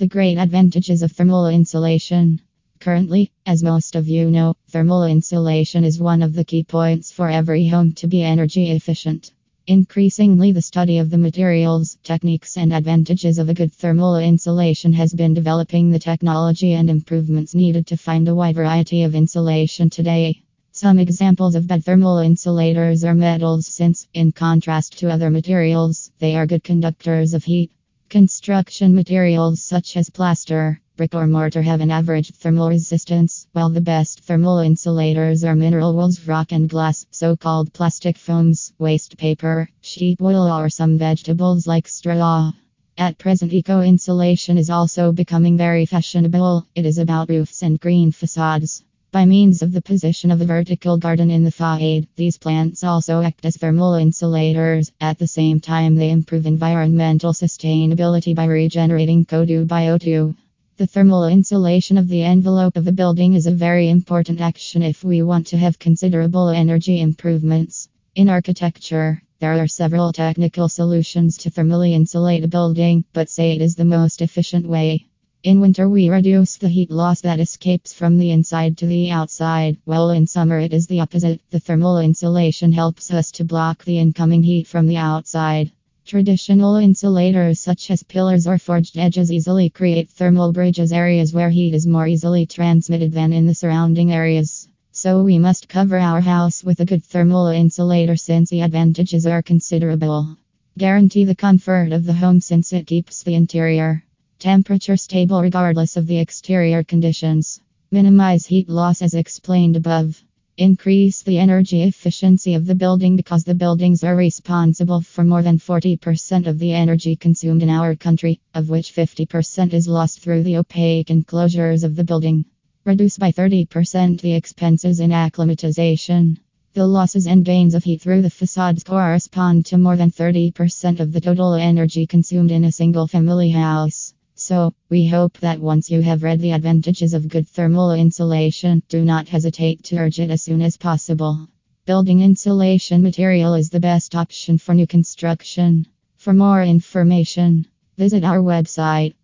The great advantages of thermal insulation. Currently, as most of you know, thermal insulation is one of the key points for every home to be energy efficient. Increasingly, the study of the materials, techniques, and advantages of a good thermal insulation has been developing the technology and improvements needed to find a wide variety of insulation today. Some examples of bad thermal insulators are metals, since, in contrast to other materials, they are good conductors of heat. Construction materials such as plaster, brick, or mortar have an average thermal resistance, while the best thermal insulators are mineral wools, rock, and glass, so called plastic foams, waste paper, sheep wool, or some vegetables like straw. At present, eco insulation is also becoming very fashionable. It is about roofs and green facades. By means of the position of a vertical garden in the facade, these plants also act as thermal insulators. At the same time, they improve environmental sustainability by regenerating CO2 bio2. The thermal insulation of the envelope of a building is a very important action if we want to have considerable energy improvements. In architecture, there are several technical solutions to thermally insulate a building, but say it is the most efficient way. In winter, we reduce the heat loss that escapes from the inside to the outside, while in summer it is the opposite. The thermal insulation helps us to block the incoming heat from the outside. Traditional insulators such as pillars or forged edges easily create thermal bridges areas where heat is more easily transmitted than in the surrounding areas. So we must cover our house with a good thermal insulator since the advantages are considerable. Guarantee the comfort of the home since it keeps the interior Temperature stable regardless of the exterior conditions. Minimize heat loss as explained above. Increase the energy efficiency of the building because the buildings are responsible for more than 40% of the energy consumed in our country, of which 50% is lost through the opaque enclosures of the building. Reduce by 30% the expenses in acclimatization. The losses and gains of heat through the facades correspond to more than 30% of the total energy consumed in a single family house. So, we hope that once you have read the advantages of good thermal insulation, do not hesitate to urge it as soon as possible. Building insulation material is the best option for new construction. For more information, visit our website